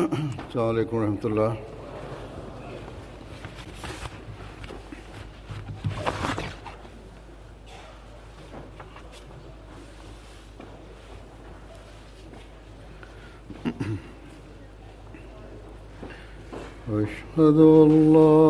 السلام عليكم ورحمة الله. أشهد لا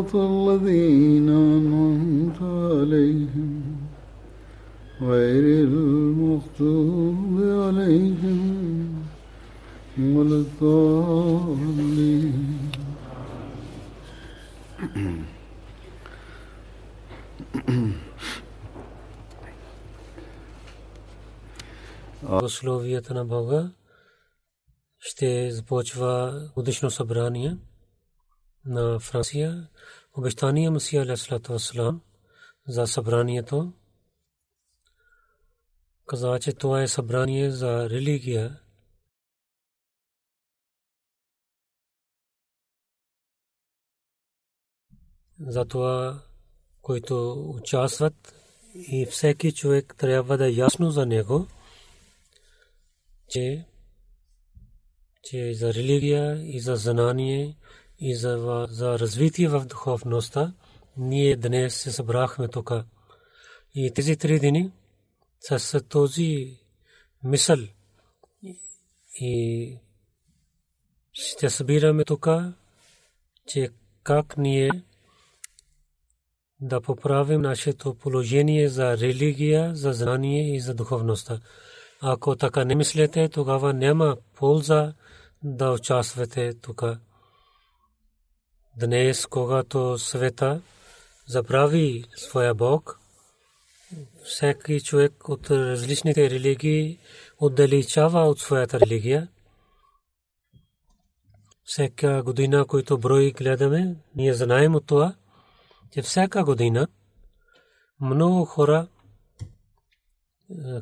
صراط الذين أنعمت عليهم غير المغضوب عليهم ولا الضالين Благословията на Бога ще започва годишно събрание на Франция. Обещания Масия Алясалату Васлам за събранието каза, че това е събрание за религия. Затова, които участват и всеки човек трябва да е ясно за него, че, че за религия и за знание и за, за развитие в духовността ние днес се събрахме тук. И тези три дни с този мисъл и ще събираме тук, че как ние да поправим нашето положение за религия, за знание и за духовността. Ако така не мислите, тогава няма полза да участвате тук. Днес, когато света забрави своя Бог, всеки човек от различните религии отдалечава от своята религия. Всяка година, който брой гледаме, ние знаем от това, че всяка година много хора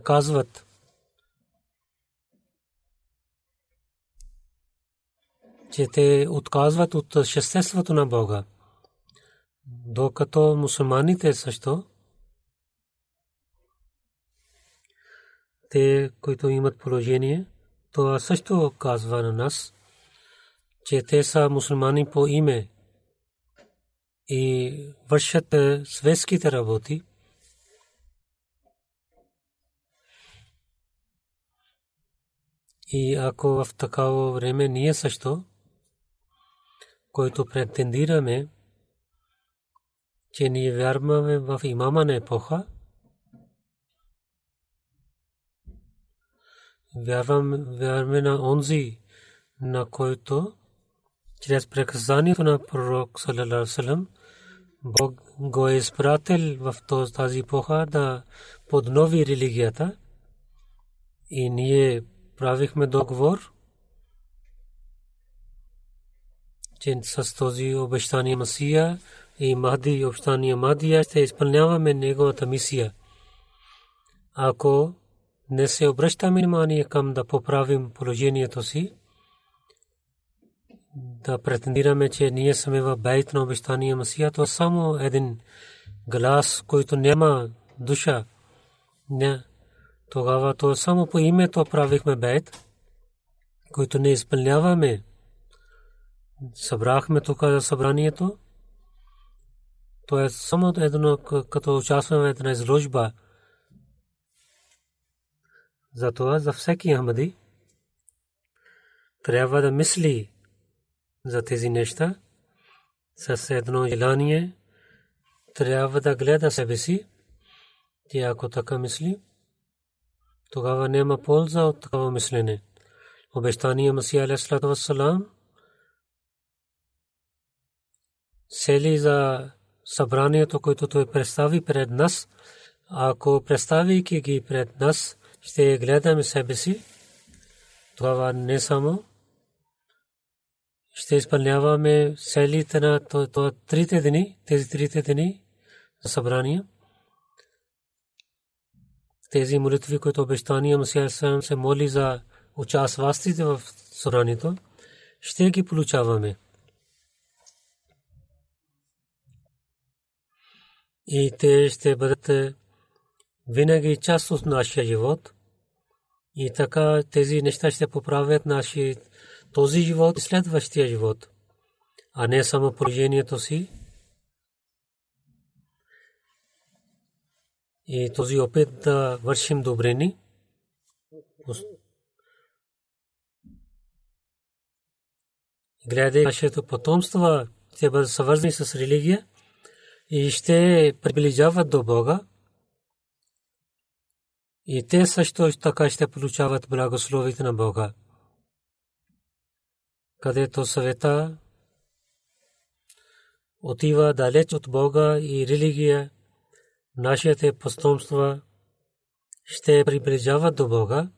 казват, че те отказват от шестеството на Бога. Докато мусулманите също, те, които имат положение, това също казва на нас, че те са мусулмани по име и вършат светските работи. И ако в такава време ние също който претендираме, че ние вярваме в имама на епоха, вярваме на онзи, на който чрез преказанието на пророк салалалалалалам Бог го е изпратил в тази епоха да поднови религията. И ние правихме договор че с този обещание Масия и Махди обещание Мадия ще изпълняваме неговата мисия. Ако не се обръщаме внимание към да поправим положението си, да претендираме, че ние сме в бейт на обещание Масия, то само един глас, който няма душа. Не. Тогава то само по името правихме бейт, който не изпълняваме събрахме тук за събранието То е само едно, като участваме в една изложба. Затова за всеки Ахмади трябва да мисли за тези неща с едно желание, трябва да гледа себе си. Ти ако така мисли, тогава няма полза от такова мислене. Обещания Масия Алейхиссалату Вассалам сели за събранието, което той представи пред нас, ако представяйки ги пред нас, ще гледаме себе си, това не само ще изпълняваме целите на трите дни, тези трите дни за събрания. Тези молитви, които обещания Масия се моли за участващите в събранието, ще ги получаваме. И те ще бъдат е, винаги част от нашия живот. И така тези неща ще поправят нашия този живот и следващия живот, а не само положението си. И този опит да вършим добрени. Гледай нашето потомство, те бъдат съвързани с религия и ще приближават до Бога. И те също така ще получават благословите на Бога където съвета отива далеч от Бога и религия, нашите постомства ще приближават до Бога.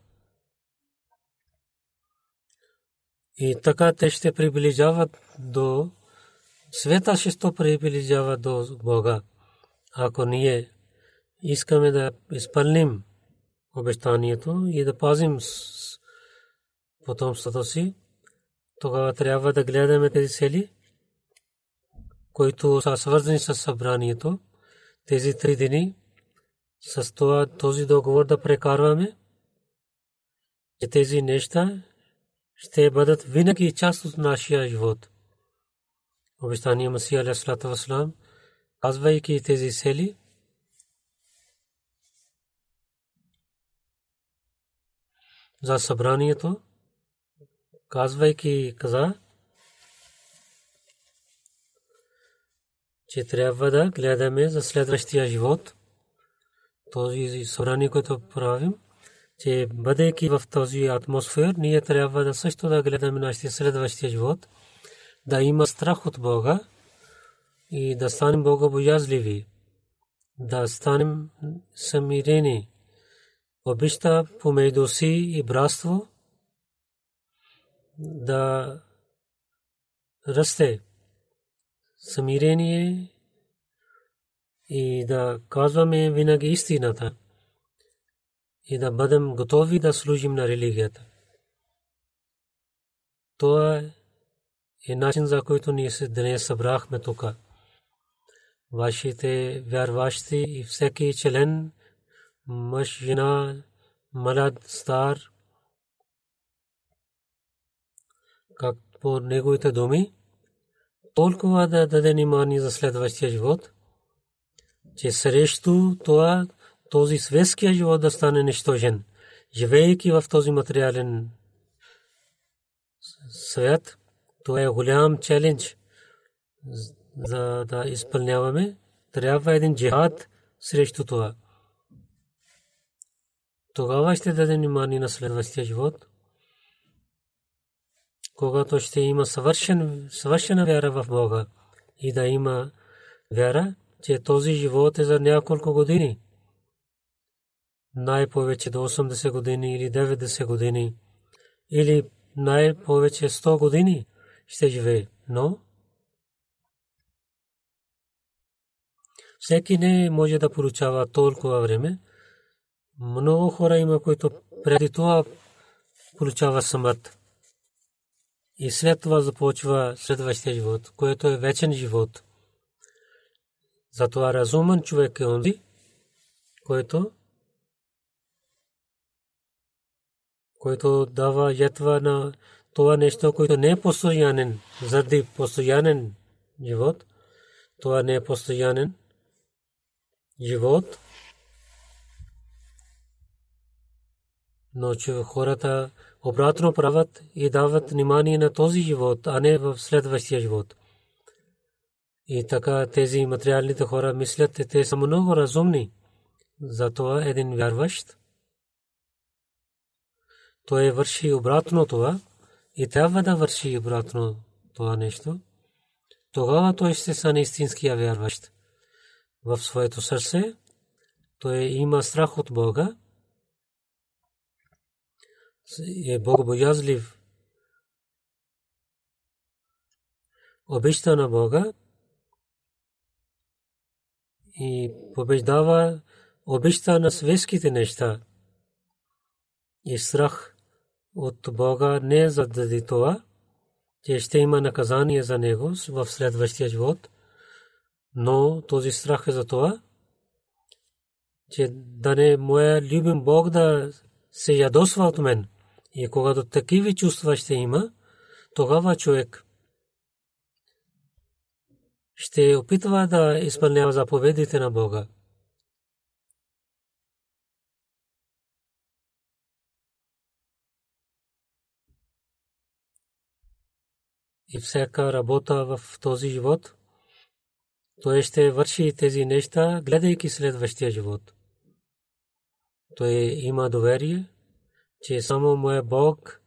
И така те ще приближават до света, ще приближават до Бога. Ако ние искаме да изпълним обещанието и да пазим потомството си, тогава трябва да гледаме тези цели, които са свързани с събранието, тези три дни, с това този договор да прекарваме, че тези неща ще бъдат винаги част от нашия живот. Обещание Масия Алясалата Васлам, казвайки тези цели, за събранието, казвайки каза, че трябва да гледаме за следващия живот, този събрание, което правим, че бъдейки в този атмосфер, ние трябва да също да гледаме нашия следващия живот, да има страх от Бога и да станем богобоязливи, да станем самирени, обичта помежду си и братство, да расте самирение и да казваме винаги истината и да бъдем готови да служим на религията. Това е начин, за който ние се днес събрахме тук. Вашите вярващи и всеки член, мъж, жена, млад, стар – как по неговите думи, толкова да даде внимание за следващия живот, че срещу това този светския живот да стане нищожен, живеейки в този материален свят, това е голям челендж за да изпълняваме. Трябва един джихад срещу това. Тогава ще даде внимание на следващия живот – когато ще има съвършен, съвършена вяра в Бога и да има вяра, че този живот е за няколко години. Най-повече до 80 години или 90 години или най-повече 100 години ще живее. Но всеки не може да получава толкова време. Много хора има, които преди това получава смърт. И след това започва следващия живот, което е вечен живот. Затова разумен човек е онзи, който който дава ятва на това нещо, което не е постоянен, заради постоянен живот, Това не е постоянен живот. Но че хората обратно правят и дават внимание на този живот, а не в следващия живот. И така тези материалните хора мислят, те са много разумни. Затова един вярващ, той върши обратно това и трябва да върши обратно това нещо. Тогава той ще стане истинския вярващ. В своето сърце той има страх от Бога е богобоязлив. Обичта на Бога и побеждава обичта на светските неща и страх от Бога не заради това, че ще има наказание за него в следващия живот, но този страх е за това, че да не моя любим Бог да се ядосва от мен. И когато такива чувства ще има, тогава човек ще опитва да изпълнява заповедите на Бога. И всяка работа в този живот, той ще върши тези неща, гледайки следващия живот. Той има доверие, че само моя Бог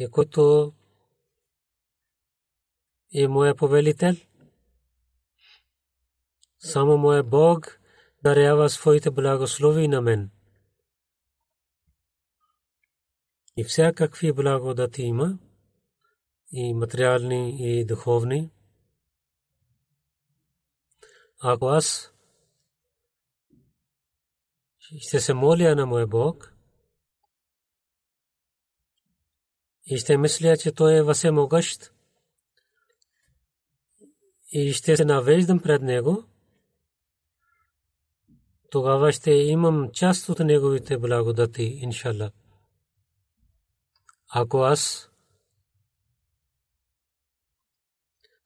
е който е моя повелител. Само моя Бог дарява своите благослови на мен. И всякакви благодати има, и материални, и духовни. Ако аз ще се моля на моя Бог и ще мисля, че Той е всемогъщ и ще се навеждам пред Него, тогава ще имам част от Неговите благодати, иншалла. Ако аз,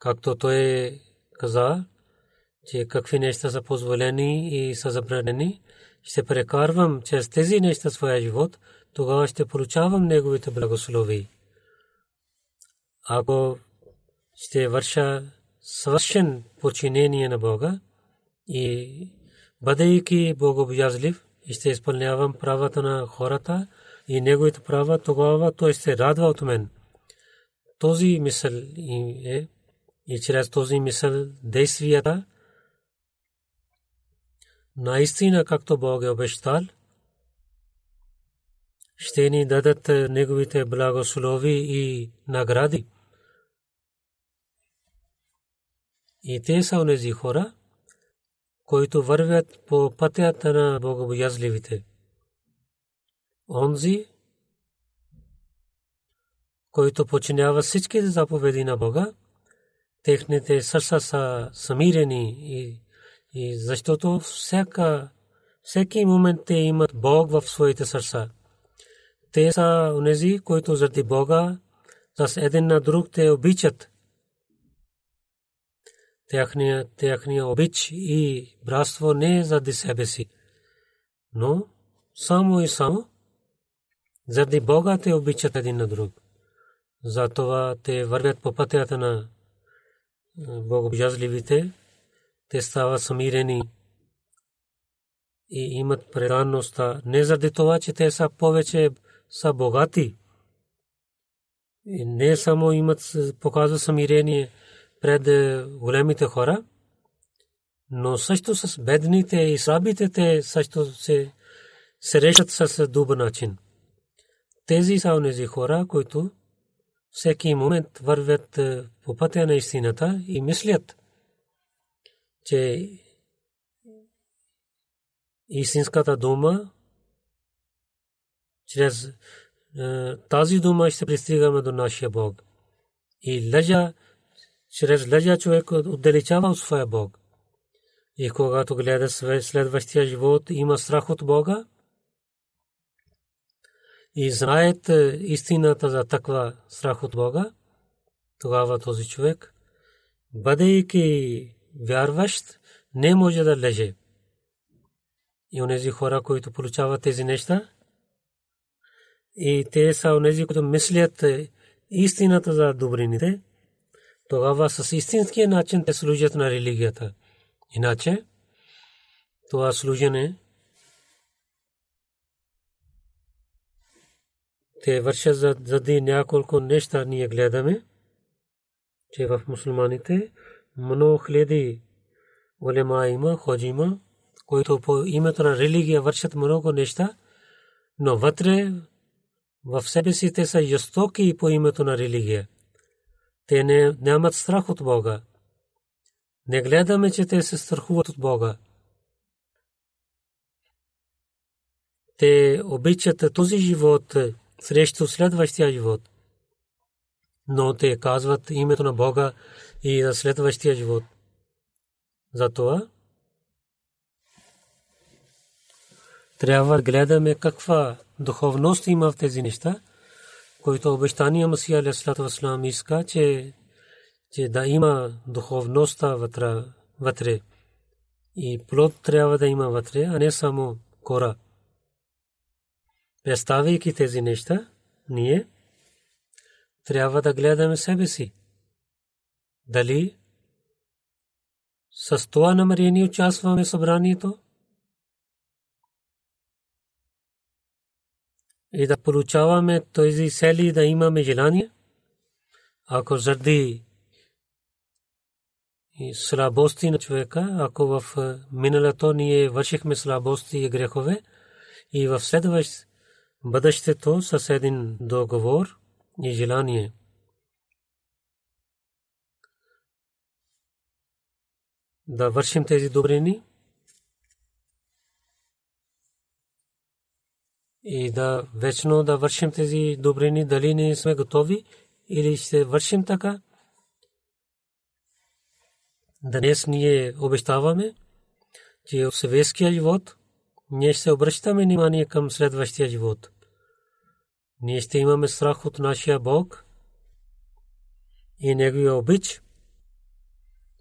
както Той каза, че какви неща са позволени и са забранени, ще прекарвам чрез тези неща своя живот, тогава ще получавам неговите благослови. Ако ще върша свършен починение на Бога и бъдейки богобоязлив, ще изпълнявам правата на хората и неговите права, тогава той ще радва от мен. Този мисъл е и чрез този мисъл действията наистина както Бог е обещал, ще ни дадат неговите благослови и награди. И те са онези хора, които вървят по пътята на богобоязливите. Онзи, който починява всичките заповеди на Бога, техните сърца са самирени и и защото всяка, всеки момент те имат Бог в своите сърца. Те са онези, които заради Бога с един на друг те обичат. Тяхния, тяхния обич и братство не е заради себе си, но само и само заради Бога те обичат един на друг. Затова те вървят по пътята на богобожазливите те стават самирени и имат преданността не заради това, че те са повече са богати. И не само имат показва самирение пред големите хора, но също с бедните и слабите те също се срещат с добър начин. Тези са онези хора, които всеки момент вървят по пътя на истината и мислят, че истинската дума чрез е, тази дума ще пристигаме до нашия Бог. И лъжа, чрез лъжа човек отдалечава от своя Бог. И когато гледа следващия живот, има страх от Бога и знаят истината за таква страх от Бога, тогава този човек бъдейки вярващ, не може да леже. И онези хора, които получават тези неща, и те са онези, които мислят истината за добрините, тогава с истинския начин те служат на религията. Иначе, това служене те вършат заради няколко неща ние гледаме, че в мусулманите много хиляди улема има, ходжи има, които по името на религия вършат много неща, но вътре в себе си те са жестоки по името на религия. Те не, нямат страх от Бога. Не гледаме, че те се страхуват от Бога. Те обичат този живот срещу следващия живот. Но те казват името на Бога и за следващия живот. Затова трябва да гледаме каква духовност има в тези неща, които обещания Масия Алейхиссалату Васлам иска, че, че да има духовността вътре. И плод трябва да има вътре, а не само кора. Представяйки тези неща, ние трябва да гледаме себе си. Дали с това намерение участваме в събранието? И да получаваме тези сели да имаме желание? Ако заради слабости на човека, ако в миналото ние вършихме слабости и грехове, и в следващ бъдещето с един договор и желание. Да вършим тези добрини и да вечно да вършим тези добрини, дали не сме готови или ще вършим така. Днес ние обещаваме, че в съветския живот – ние ще обръщаме внимание към следващия живот. Ние ще имаме страх от нашия Бог и Неговия обич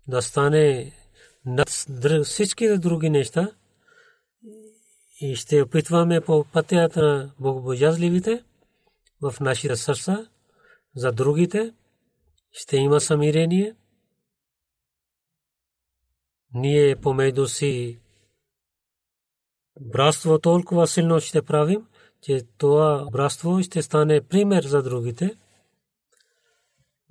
да стане над всички други неща и ще опитваме по пътята на богобоязливите в нашите сърца за другите. Ще има самирение. Ние помежду си братство толкова силно ще правим, че това братство ще стане пример за другите.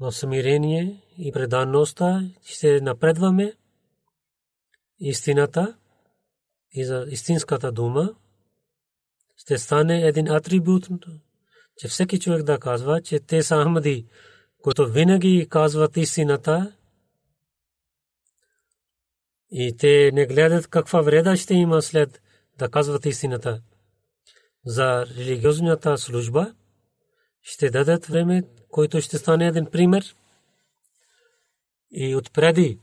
В смирение и преданността ще напредваме истината и за истинската дума ще стане един атрибут, че всеки човек да казва, че те са Ахмади, които винаги казват истината и те не гледат каква вреда ще има след да казват истината. За религиозната служба ще дадат време, който ще стане един пример и отпреди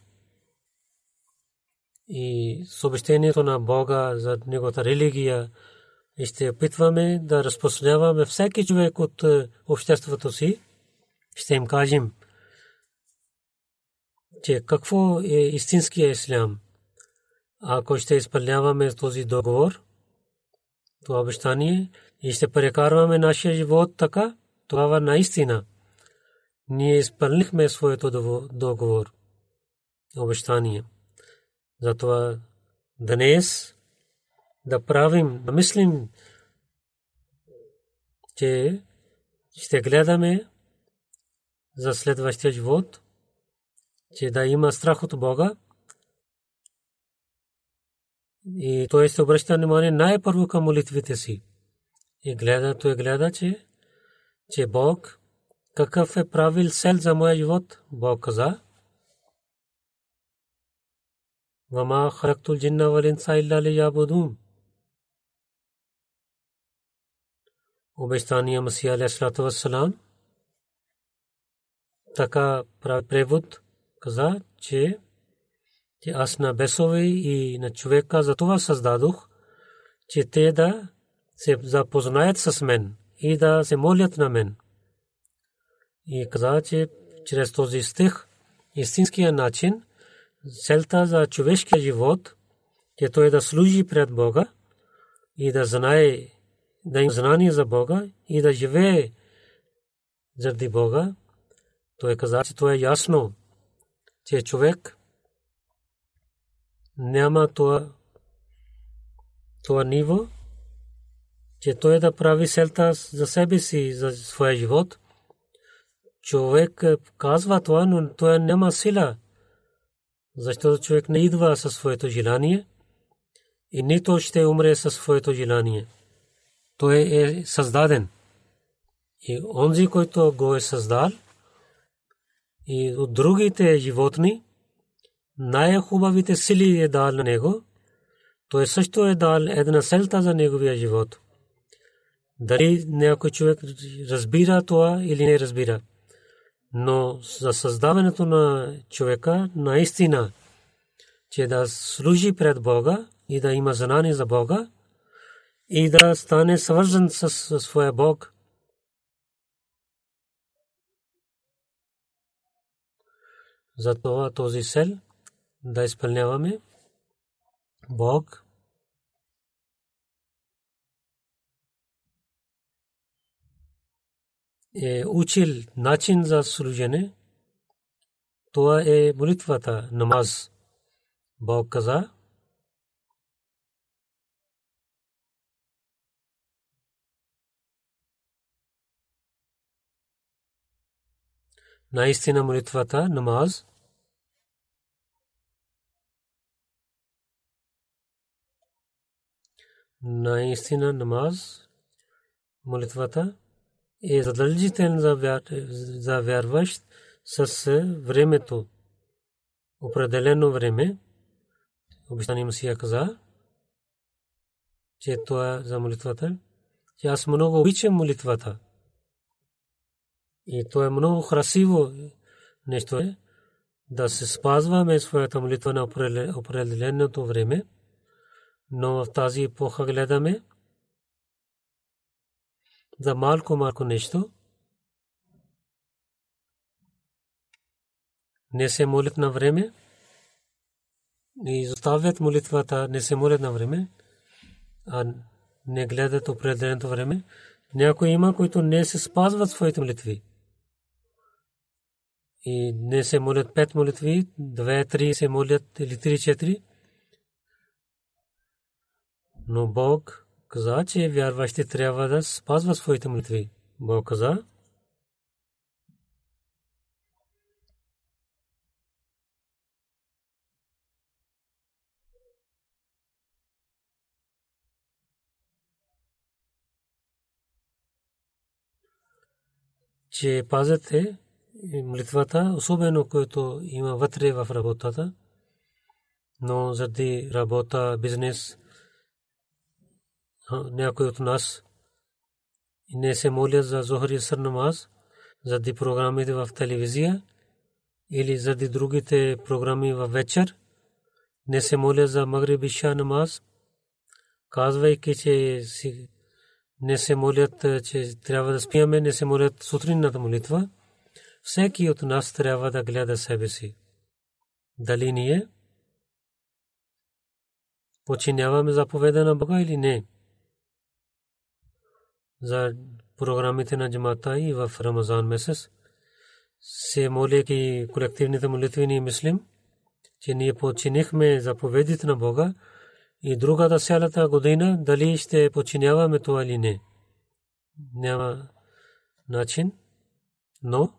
и съобщението на Бога за неговата религия ще опитваме да разпространяваме всеки човек от е, обществото си. Ще им кажем, че какво е истинския ислям – ако ще изпълняваме този договор, това обещание и ще прекарваме нашия живот така, това наистина ние изпълнихме своето договор, обещание. Затова днес да правим, да мислим, че ще гледаме за следващия живот, че да има страх от Бога и той се обръща внимание най-първо към молитвите си. И гледа, той гледа, че, че Бог какъв е правил сел за моя живот. Бог каза, Вама характул джинна вал инса илля ли ябудун. Обещания Масия алейхиссалату вассалам така превод каза, че че аз на бесове и на човека за това създадох, че те да се запознаят с мен и да се молят на мен. И каза, че чрез този стих истинския начин, целта за човешкия живот, че той да служи пред Бога и да знае, да има знание за Бога и да живее заради Бога. Той каза, че това е ясно, че човек няма това, това ниво, че той да прави селта за себе си, за своя живот. Човек казва това, но той няма сила, защото човек не идва със своето желание и нито ще умре със своето желание. Той е създаден. И онзи, който го е създал, и от другите животни, най-хубавите сили е дал на него, той също е дал една селта за неговия живот. Дали някой човек разбира това или не разбира. Но за създаването на човека наистина, че да служи пред Бога и да има знание за Бога и да стане свързан с своя Бог. Затова този сел да изпълняваме Бог е учил начин за служене. Това е молитвата, намаз. Бог каза, наистина молитвата, намаз, наистина намаз, молитвата е задължителен за вярващ с времето, определено време. Обещани Масия каза, че това за молитвата, че аз много обичам молитвата. И то е много красиво нещо е да се спазваме своята молитва на определеното време, но в тази епоха гледаме за малко малко нещо. Не се молят на време и изоставят молитвата, не се молят на време, а не гледат определеното време. Някои има, които не се спазват своите молитви и не се молят пет молитви, две-три се молят или три-четири. Но Бог каза, че вярващи трябва да спазва своите молитви. Бог каза, че пазете молитвата, особено който има вътре в работата, но заради работа, бизнес, някой от нас не се моля за Зохри Сър намаз, заради програмите в телевизия или заради другите програми в вечер, не се моля за Магриб Иша намаз, казвайки, че не се молят, че трябва да спиеме, не се молят сутринната молитва – всеки от нас трябва да гледа себе си. Дали ние починяваме заповеда на Бога или не. За програмите на джамата и в Рамазан месец се моля и колективните молитви ни мислим, че ние починихме заповедите на Бога и другата цялата година дали ще починяваме това или не. Няма начин, но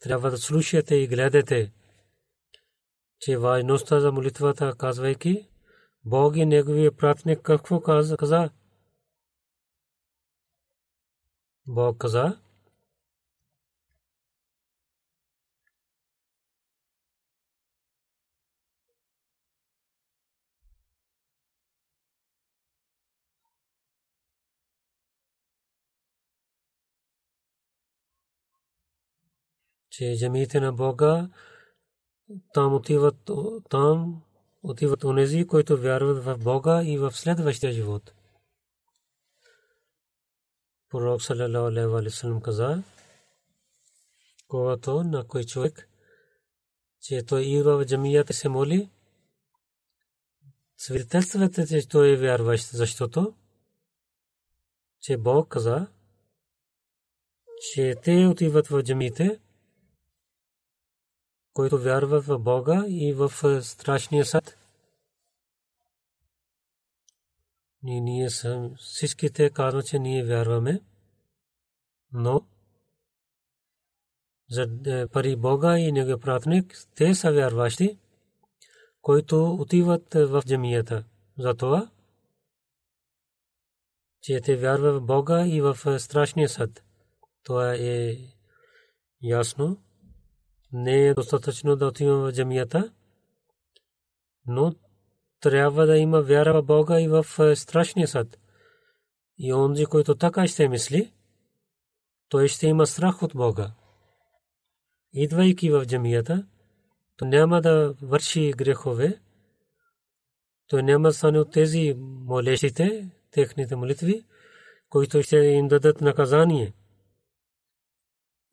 трябва да слушате и гледате, че важността за молитвата, казвайки, Бог и Неговия пратник какво каза? Бог каза, че джамиите на Бога там отиват там отиват онези, които вярват в Бога и в следващия живот. Пророк саллалаху алейхи ва саллям каза, когато на кой човек, че той идва в джамията се моли, свидетелствате, че той е вярващ, защото че Бог каза, че те отиват в джамите, който вярва в Бога и в страшния съд. Ние, ние съм, всичките казват, че ние вярваме, но за е, пари Бога и Неговия пратник, те са вярващи, които отиват в джамията. Затова, че те вярват в Бога и в страшния съд. Това е ясно. Не е достатъчно да отивам в джамията, но трябва да има вяра в Бога и в страшния съд. И онзи, който така ще мисли, той ще има страх от Бога идвайки в джамията, то няма да върши грехове, то няма да стане от тези молещите, техните молитви, които ще им дадат наказание,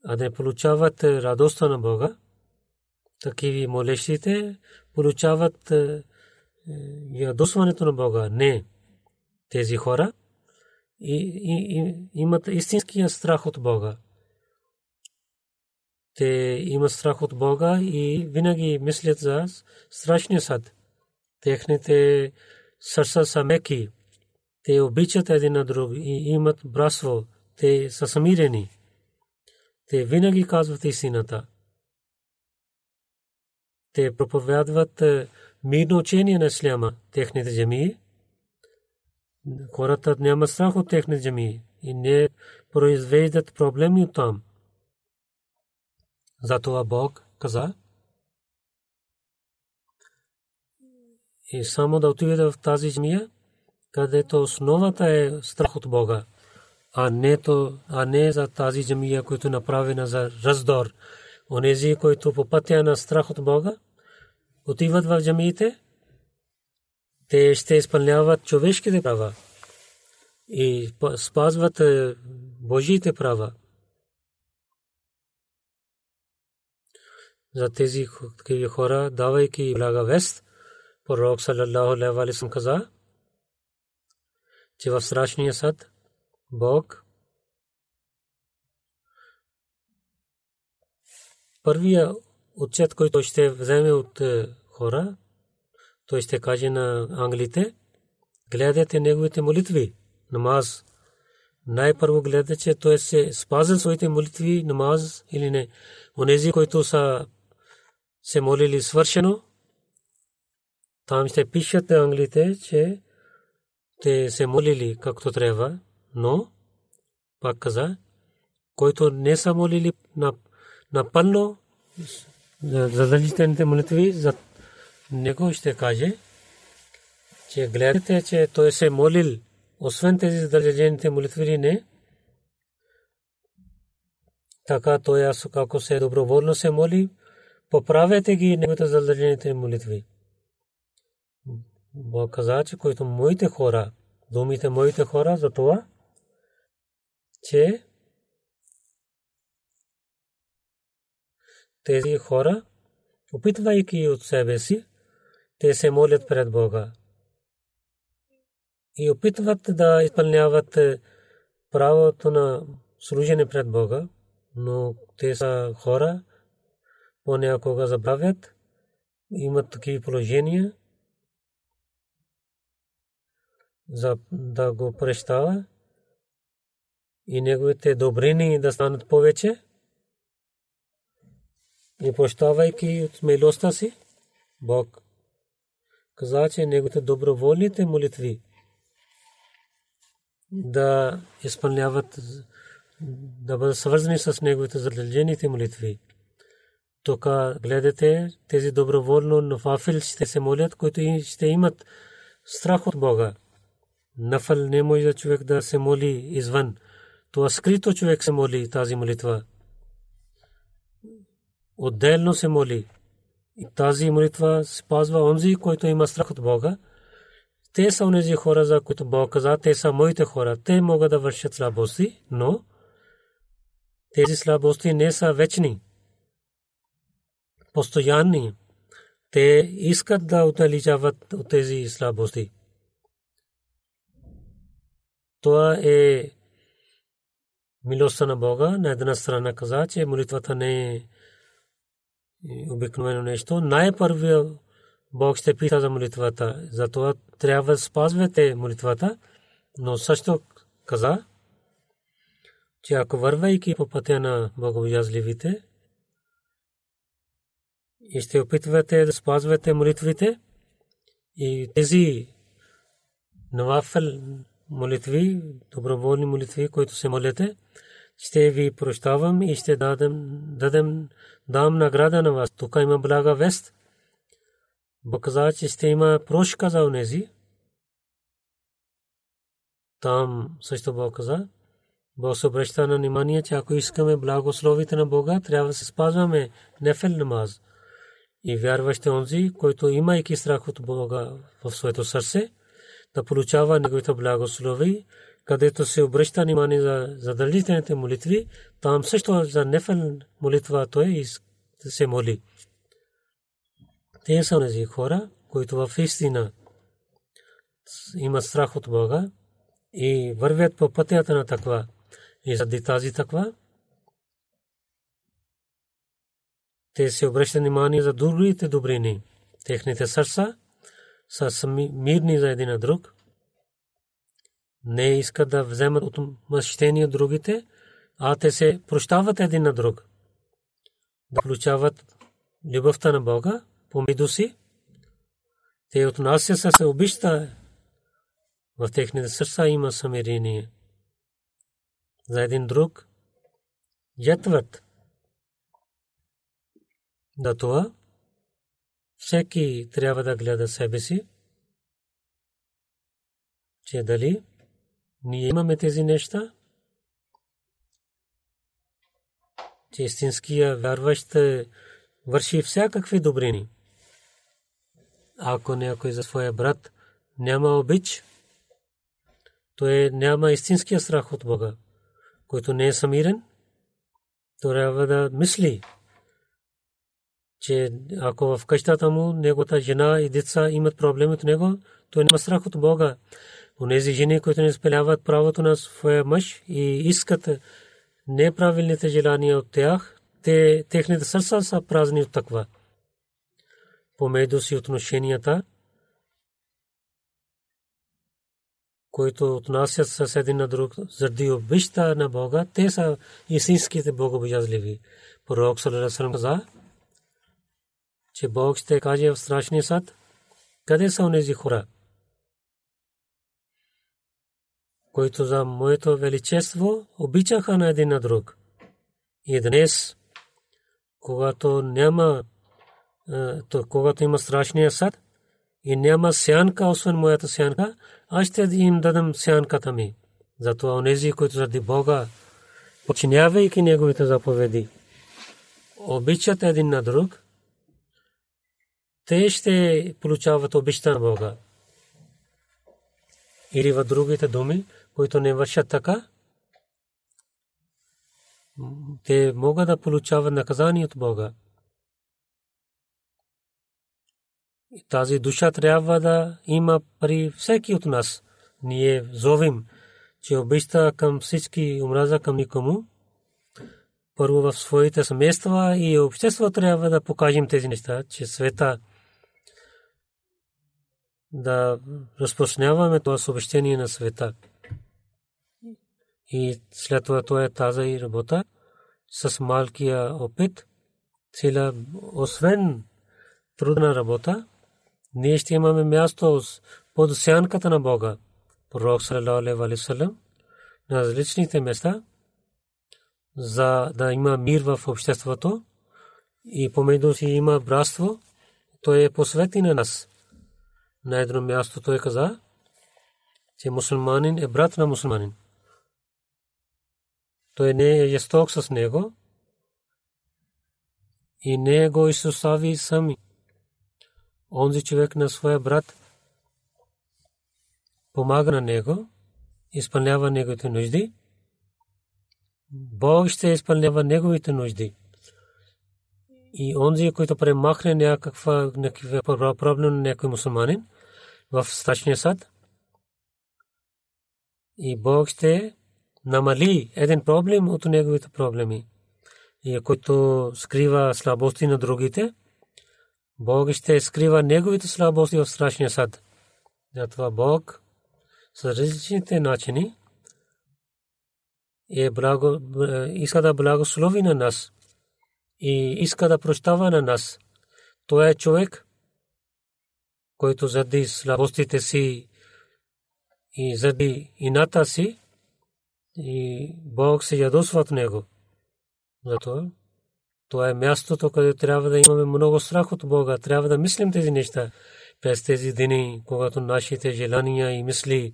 а да получават радостта на Бога. Такиви молещите получават ядосването на Бога. Не тези хора и, и, и имат истинския страх от Бога те имат страх от Бога и винаги мислят за страшния съд. Техните сърца са меки. Те обичат един на друг и имат братство. Те са самирени. Те винаги казват истината. Те проповядват е, мирно учение на исляма, техните джамии. Хората няма страх от техните джамии и не произвеждат проблеми от там. Затова Бог каза, и само да отидете в тази земя, където основата е страх от Бога, а не, то, а не за тази земя, която е направена за раздор. Онези, които по пътя на страх от Бога, отиват в джамиите, те ще изпълняват човешките права и спазват е, Божиите права. за тези хора, давайки блага вест, пророк саллаллаху алейхи ва каза, че в страшния съд Бог първия отчет, който ще вземе от е, хора, той ще каже на англите, гледайте неговите молитви, намаз. Най-първо гледате, че той се спазил своите молитви, намаз или не. Онези, които са се молили свършено, там ще пишат англите, че те се молили както трябва, но, пак каза, който не са молили на, напълно задължителните молитви, за него ще каже, че гледате, че той се молил, освен тези задължителните молитви не, така той аз ако се доброволно се моли, поправете ги неговите задължените молитви. Бог каза, че които моите хора, думите моите хора за това, че тези хора, опитвайки от себе си, те се молят пред Бога и опитват да изпълняват правото на служене пред Бога, но те са хора, понякога забравят, имат такива положения, за да го прещава и неговите добрини да станат повече. И прощавайки от смелостта си, Бог каза, че неговите доброволните молитви да изпълняват, да бъдат свързани с неговите задължените молитви тук гледате тези доброволно нафафил ще се молят, които ще имат страх от Бога. Нафал не може човек да се моли извън. Това скрито човек се моли тази молитва. Отделно се моли. И тази молитва спазва онзи, който има страх от Бога. Те са онези хора, за които Бог каза, те са моите хора. Те могат да вършат слабости, но тези слабости не са вечни постоянни. Те искат да уталичават от тези слабости. Това е милостта на Бога. На една страна каза, че молитвата не е обикновено нещо. Най-първия Бог ще пита за молитвата. Затова трябва да спазвате молитвата. Но също каза, че ако вървайки по пътя на богобоязливите и ще опитвате да спазвате молитвите и тези навафел молитви, доброволни молитви, които се молите, ще ви прощавам и ще дадем, дадем, дам награда на вас. Тук има блага вест. Бог каза, че ще има прошка за онези. Там също Бог каза, Бог се обръща на внимание, че ако искаме благословите на Бога, трябва да се спазваме нефел намаз. И вярващи онзи, който имайки страх от Бога в своето сърце, да получава неговите благослови, където се обръща внимание за задължителните молитви, там също за нефел молитва той се моли. Те са тези хора, които в истина имат страх от Бога и вървят по пътята на таква. И заради тази таква, те се обръщат внимание за другите добрини. Техните сърца са мирни за един друг. Не искат да вземат отмъщение от другите, а те се прощават един на друг. Да получават любовта на Бога помежду си. Те отнасят се обичта. В техните сърца има самирение. За един друг ятват. Да това всеки трябва да гледа себе си, че дали ние имаме тези неща, че истинския вярващ върши всякакви добрини. Ако някой за своя брат няма обич, той няма истинския страх от Бога, който не е самирен, трябва да мисли, че ако в къщата му неговата жена и деца имат проблеми от него, той няма страх от Бога. Онези жени, които не изпълняват правото на своя мъж и искат неправилните желания от тях, те, техните сърца са празни от таква. Помежду си отношенията, които отнасят с един на друг заради обичта на Бога, те са истинските богобоязливи. Пророк Салерасалам каза, че Бог ще каже в страшния съд, къде са онези хора, които за моето величество обичаха на един на друг. И днес, когато няма, то, когато има страшния съд и няма сянка, освен моята сянка, аз ще им дадам сянката ми. Затова онези, които заради Бога, починявайки Неговите заповеди, обичат един на друг, те ще получават обичта на Бога. Или в другите думи, които не вършат така, те могат да получават наказание от Бога. И тази душа трябва да има при всеки от нас. Ние зовим, че обичта към всички омраза към никому. Първо в своите семейства и общество трябва да покажем тези неща, че света да разпространяваме това съобщение на света. И след това това е таза и работа с малкия опит, цела, освен трудна работа, ние ще имаме място под сянката на Бога. Пророк саллалаху алейхи на различните места, за да има мир в обществото и помежду си има братство, той е посвети на нас. На едно място той каза, че мусулманин е брат на мусулманин. Той не е жесток с него и не го изостави сами. Онзи човек на своя брат помага на него, изпълнява неговите нужди. Бог ще изпълнява неговите нужди. и онзи, който премахне някаква проблем на някой мусулманин в страшния сад. И Бог ще намали един проблем от неговите проблеми. И който скрива слабости на другите, Бог ще скрива неговите слабости в страшния сад. Затова Бог с различните начини е благо, иска да благослови на нас и иска да прощава на нас. Той е човек, който заради слабостите си и заради ината си и Бог се ядосва от него. Затова това е мястото, където трябва да имаме много страх от Бога. Трябва да мислим тези неща през тези дни, когато нашите желания и мисли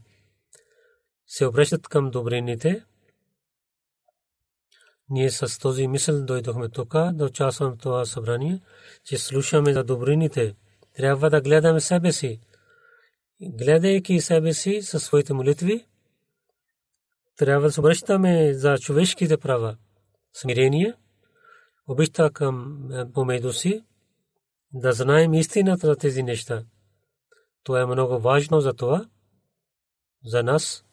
се обръщат към добрините. Ние с този мисъл дойдохме тук да участваме в това събрание, че слушаме за добрините. Трябва да гледаме себе си. Гледайки себе си със своите молитви, трябва да се обръщаме за човешките права. Смирение, обичта към е, помежду си, да знаем истината за тези неща. Това е много важно за това, за нас,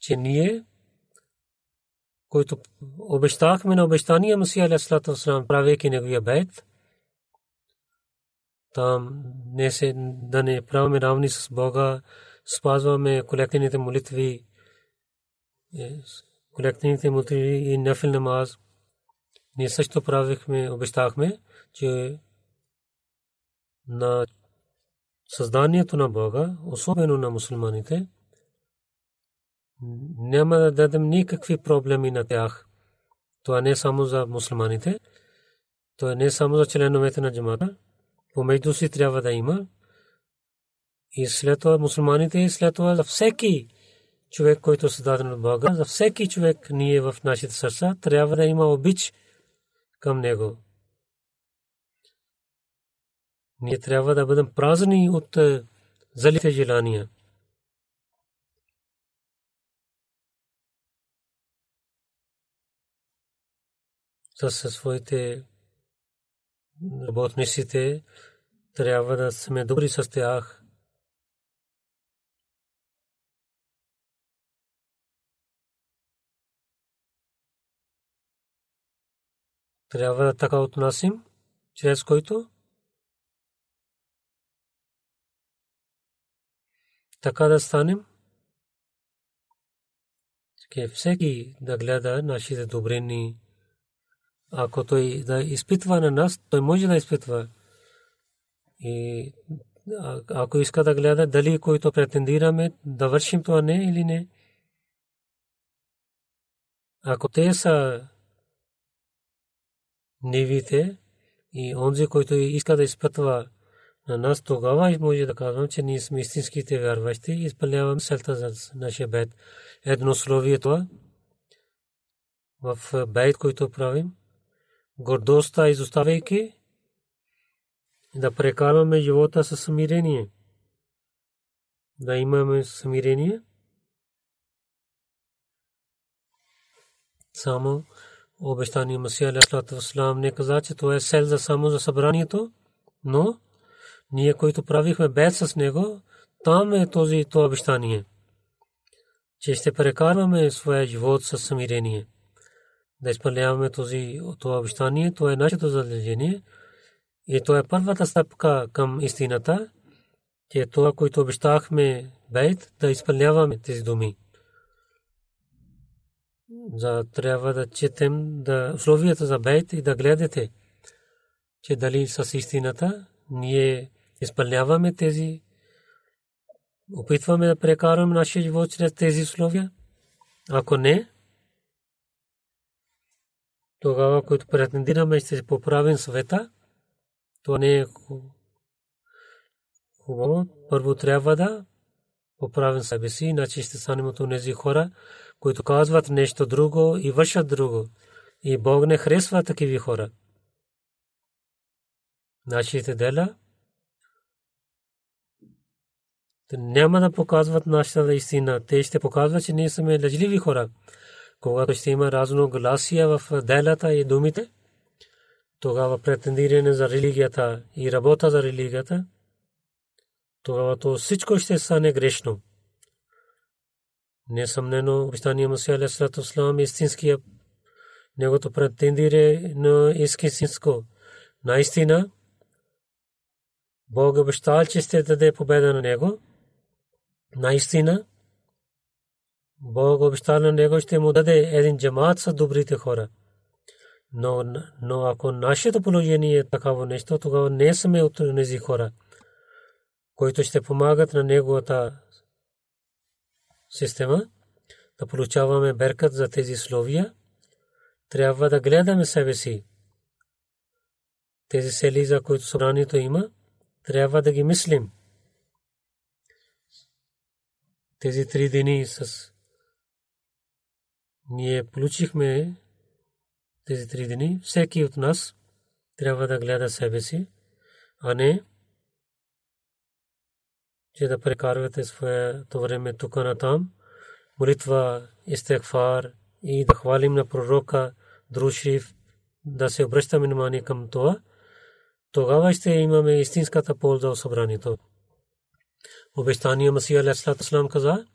че ние който обещахме на обещания Масия Алейхиссалату Вассалам, правейки неговия бейт, там не се да не правим равни с Бога, спазваме колективните молитви, е, колективните молитви и нафил намаз. Ние също правихме, обещахме, че на създанието на Бога, особено на мусулманите, няма да дадем никакви проблеми на тях. Това не е само за мусулманите, не е само за членовете на джамата. Помежду си трябва да има. И след това мусулманите и след това за всеки човек, който е създаден от Бога, за всеки човек ние в нашите сърца трябва да има обич към него. Ние трябва да бъдем празни от е, залите желания. със своите работниците трябва да сме добри с тях. Трябва да така отнасим, чрез който така да станем, че всеки да гледа нашите добрини ако той да изпитва на нас, той може да изпитва. И ако иска да гледа дали който претендираме да вършим това не или не. Ако те са невите и онзи, който иска да изпитва на нас, тогава може да казвам, че ние сме истинските вярващи и изпълняваме селта за нашия бед. Едно словие това в бейт, който правим гордостта изоставяйки, да прекарваме живота със смирение, да имаме смирение. Само обещание Масия Васлам не каза, че това е сел за само за събранието, но ние, които правихме без с него, там е този това обещание, че ще прекарваме своя живот със смирение да изпълняваме този това обещание, то е нашето задължение и то е първата стъпка към истината, че това, което обещахме бейт, да изпълняваме тези думи. За трябва да четем да условията за бейт и да гледате, че дали с истината ние изпълняваме тези опитваме да прекараме нашия живот чрез тези условия. Ако не, тогава, който претендираме, ще се поправим света, това не е хубаво. Първо трябва да поправим себе си, иначе ще станем от тези хора, които казват нещо друго и вършат друго. И Бог не харесва такива хора. Нашите дела няма да показват нашата истина. Те ще показват, че ние сме лъжливи хора когато ще има разногласия в делата и думите, тогава претендиране за религията и работа за религията, тогава то всичко ще стане грешно. Несъмнено, обещания Мусия Алейхиссалату Слам истинския негото претендире на истинско. Наистина, Бог обещал, че ще даде победа на него. Наистина, Бог обещал на него ще му даде един джамаат с добрите хора. Но, но ако нашето положение е такава нещо, тогава не сме от тези хора, които ще помагат на неговата система, да получаваме беркат за тези словия, трябва да гледаме себе си. Тези сели, за които събранието има, трябва да ги мислим. Тези три дни с ние получихме тези три дни. Всеки от нас трябва да гледа себе си, а не че да прекарвате своето време тук на там, молитва, истегфар и да хвалим на пророка, друшриф, да се обръщаме внимание към това, тогава ще имаме истинската полза от събранието. Обещания Масия Алейхиссалам каза,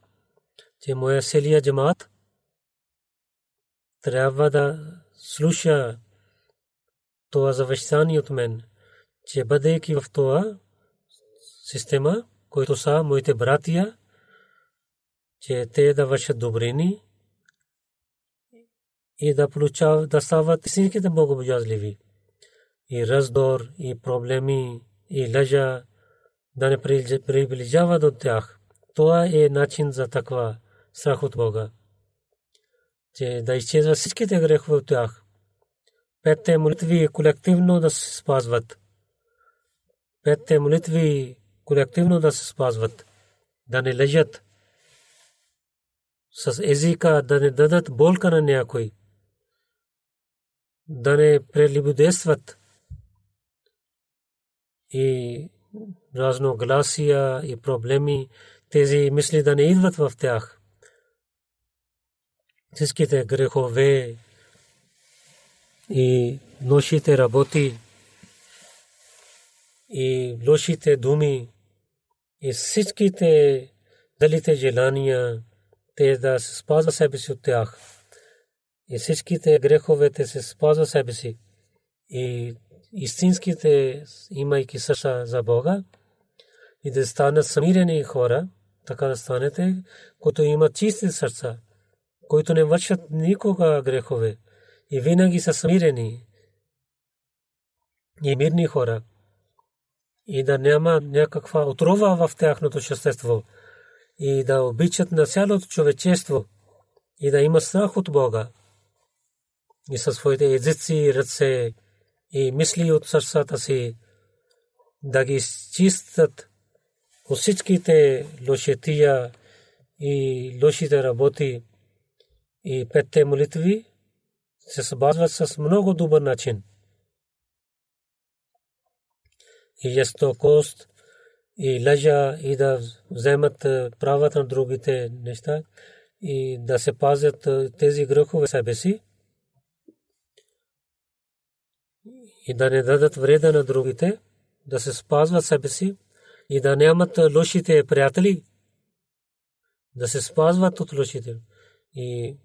че моя селия джамаат трябва да слуша това завещание от мен, че бъдейки в това система, които са моите братия, че те да вършат добрини и да получават, да стават истинските богобоязливи. И раздор, и проблеми, и лъжа, да не приближават от тях. Това е начин за таква страх от Бога. Че да изчезва всичките грехове от тях. Петте молитви колективно да се спазват. Петте молитви колективно да се спазват, да не лежат с езика, да не дадат болка на някой, да не прелюбодействат и разногласия и проблеми, тези мисли да не идват в тях. Всичките грехове и ношите работи и лошите думи и всичките далите желания, те да се спазва себе си от тях. И всичките грехове те се спазва себе си. И истинските, имайки сърца за Бога, и да станат самирени хора, така да станете, които имат чисти сърца, които не вършат никога грехове и винаги са смирени и мирни хора и да няма някаква отрова в тяхното същество и да обичат на цялото човечество и да има страх от Бога и със своите езици, ръце и мисли от сърцата си да ги изчистят от всичките лошетия и лошите работи и петте молитви се събазват с много добър начин и жестокост и лъжа и да вземат правата на другите неща и да се пазят тези грехове себе си и да не дадат вреда на другите, да се спазват себе си и да нямат лошите приятели, да се спазват от лошите. И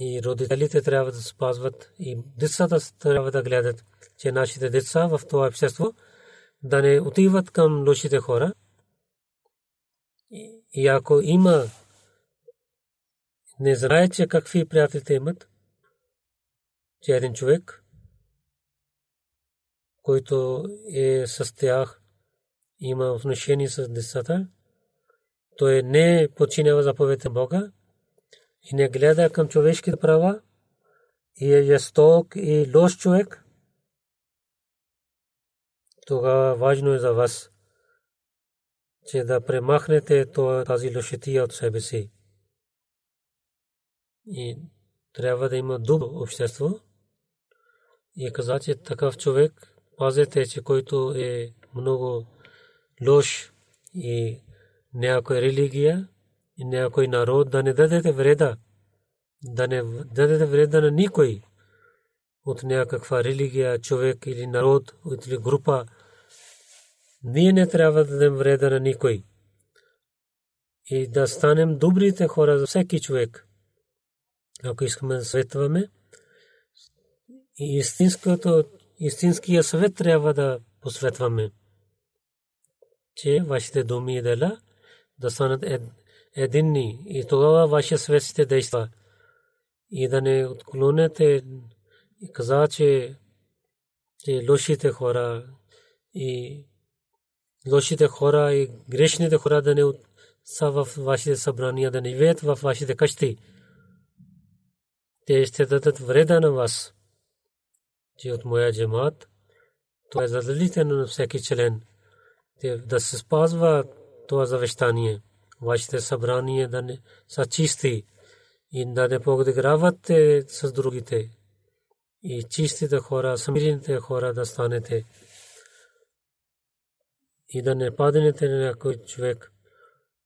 и родителите трябва да спазват и децата трябва да гледат, че нашите деца в това общество да не отиват към лошите хора. И ако има не знае, че какви приятелите имат, че един човек, който е с тях, има отношение с децата, той не починява заповедта Бога, и не гледа към човешките права и е жесток и лош човек, тогава важно е за вас, че да премахнете тази лошития от себе си. И трябва да има добро общество. И каза, че такъв човек, пазете, че който е много лош и някоя религия, и някой народ да не дадете вреда да не даде вреда на никой от някаква религия, човек или народ или група. Ние не трябва да дадем вреда на никой. И да станем добрите хора за всеки човек. Ако искаме да светваме, истинското, истинския съвет трябва да посветваме, че вашите думи и дела да станат единни и тогава вашия свет ще действа. И да не отклонете и каза, че, че лошите хора и лошите хора и грешните хора да не са в вашите събрания, да не веят в вашите къщи. Те ще дадат вреда на вас, че от моя джемат, това е задължително на всеки член, да се спазва това завещание. Вашите събрания да не са чисти и да не подигравате с другите. И чистите хора, смирените хора да станете. И да не паднете на някой човек.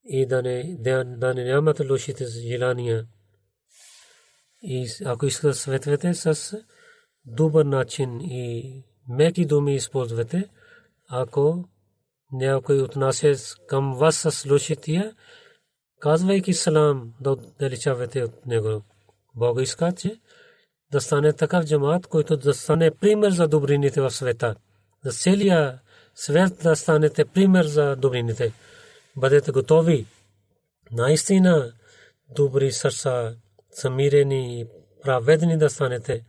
И да не, да не нямате лошите желания. И ако искате да светвате с добър начин и меки думи използвате, ако някой отнася към вас с лошития, казвайки салам да отдалечавате от него. Бог иска, че да стане такъв джамаат, който да стане пример за добрините в света. За целия свет да станете пример за добрините. Бъдете готови. Наистина добри сърца, самирени и праведни да станете.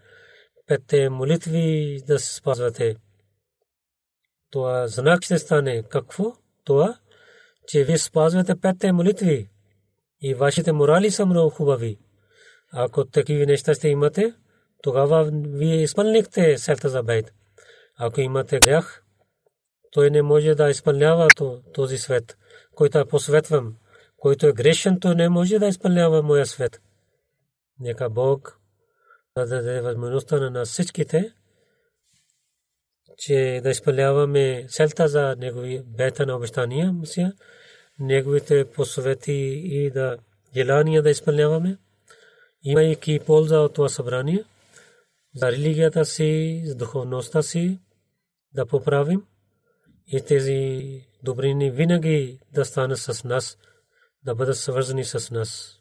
Петте молитви да се спазвате. Това знак ще стане какво? Това, че вие спазвате петте молитви и вашите морали са много хубави. Ако такива неща ще имате, тогава вие изпълнихте селта за бейт. Ако имате грях, той не може да изпълнява този свет, който е посветвам. Който е грешен, той не може да изпълнява моя свет. Нека Бог да даде възможността на всичките, че да изпълняваме целта за негови бета на обещания, неговите посъвети и да желания да изпълняваме, имайки полза от това събрание, за религията си, за духовността си, да поправим и тези добрини винаги да станат с нас, да бъдат свързани с нас.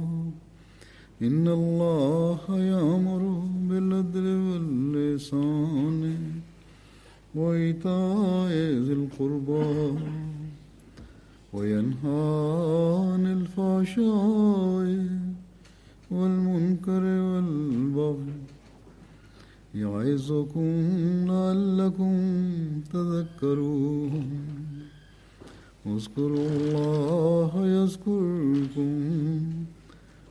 إن الله يأمر بالعدل واللسان وإيتاء ذي القربى وينهى عن الفحشاء والمنكر والبغي يعظكم لعلكم تذكرون اذكروا الله يذكركم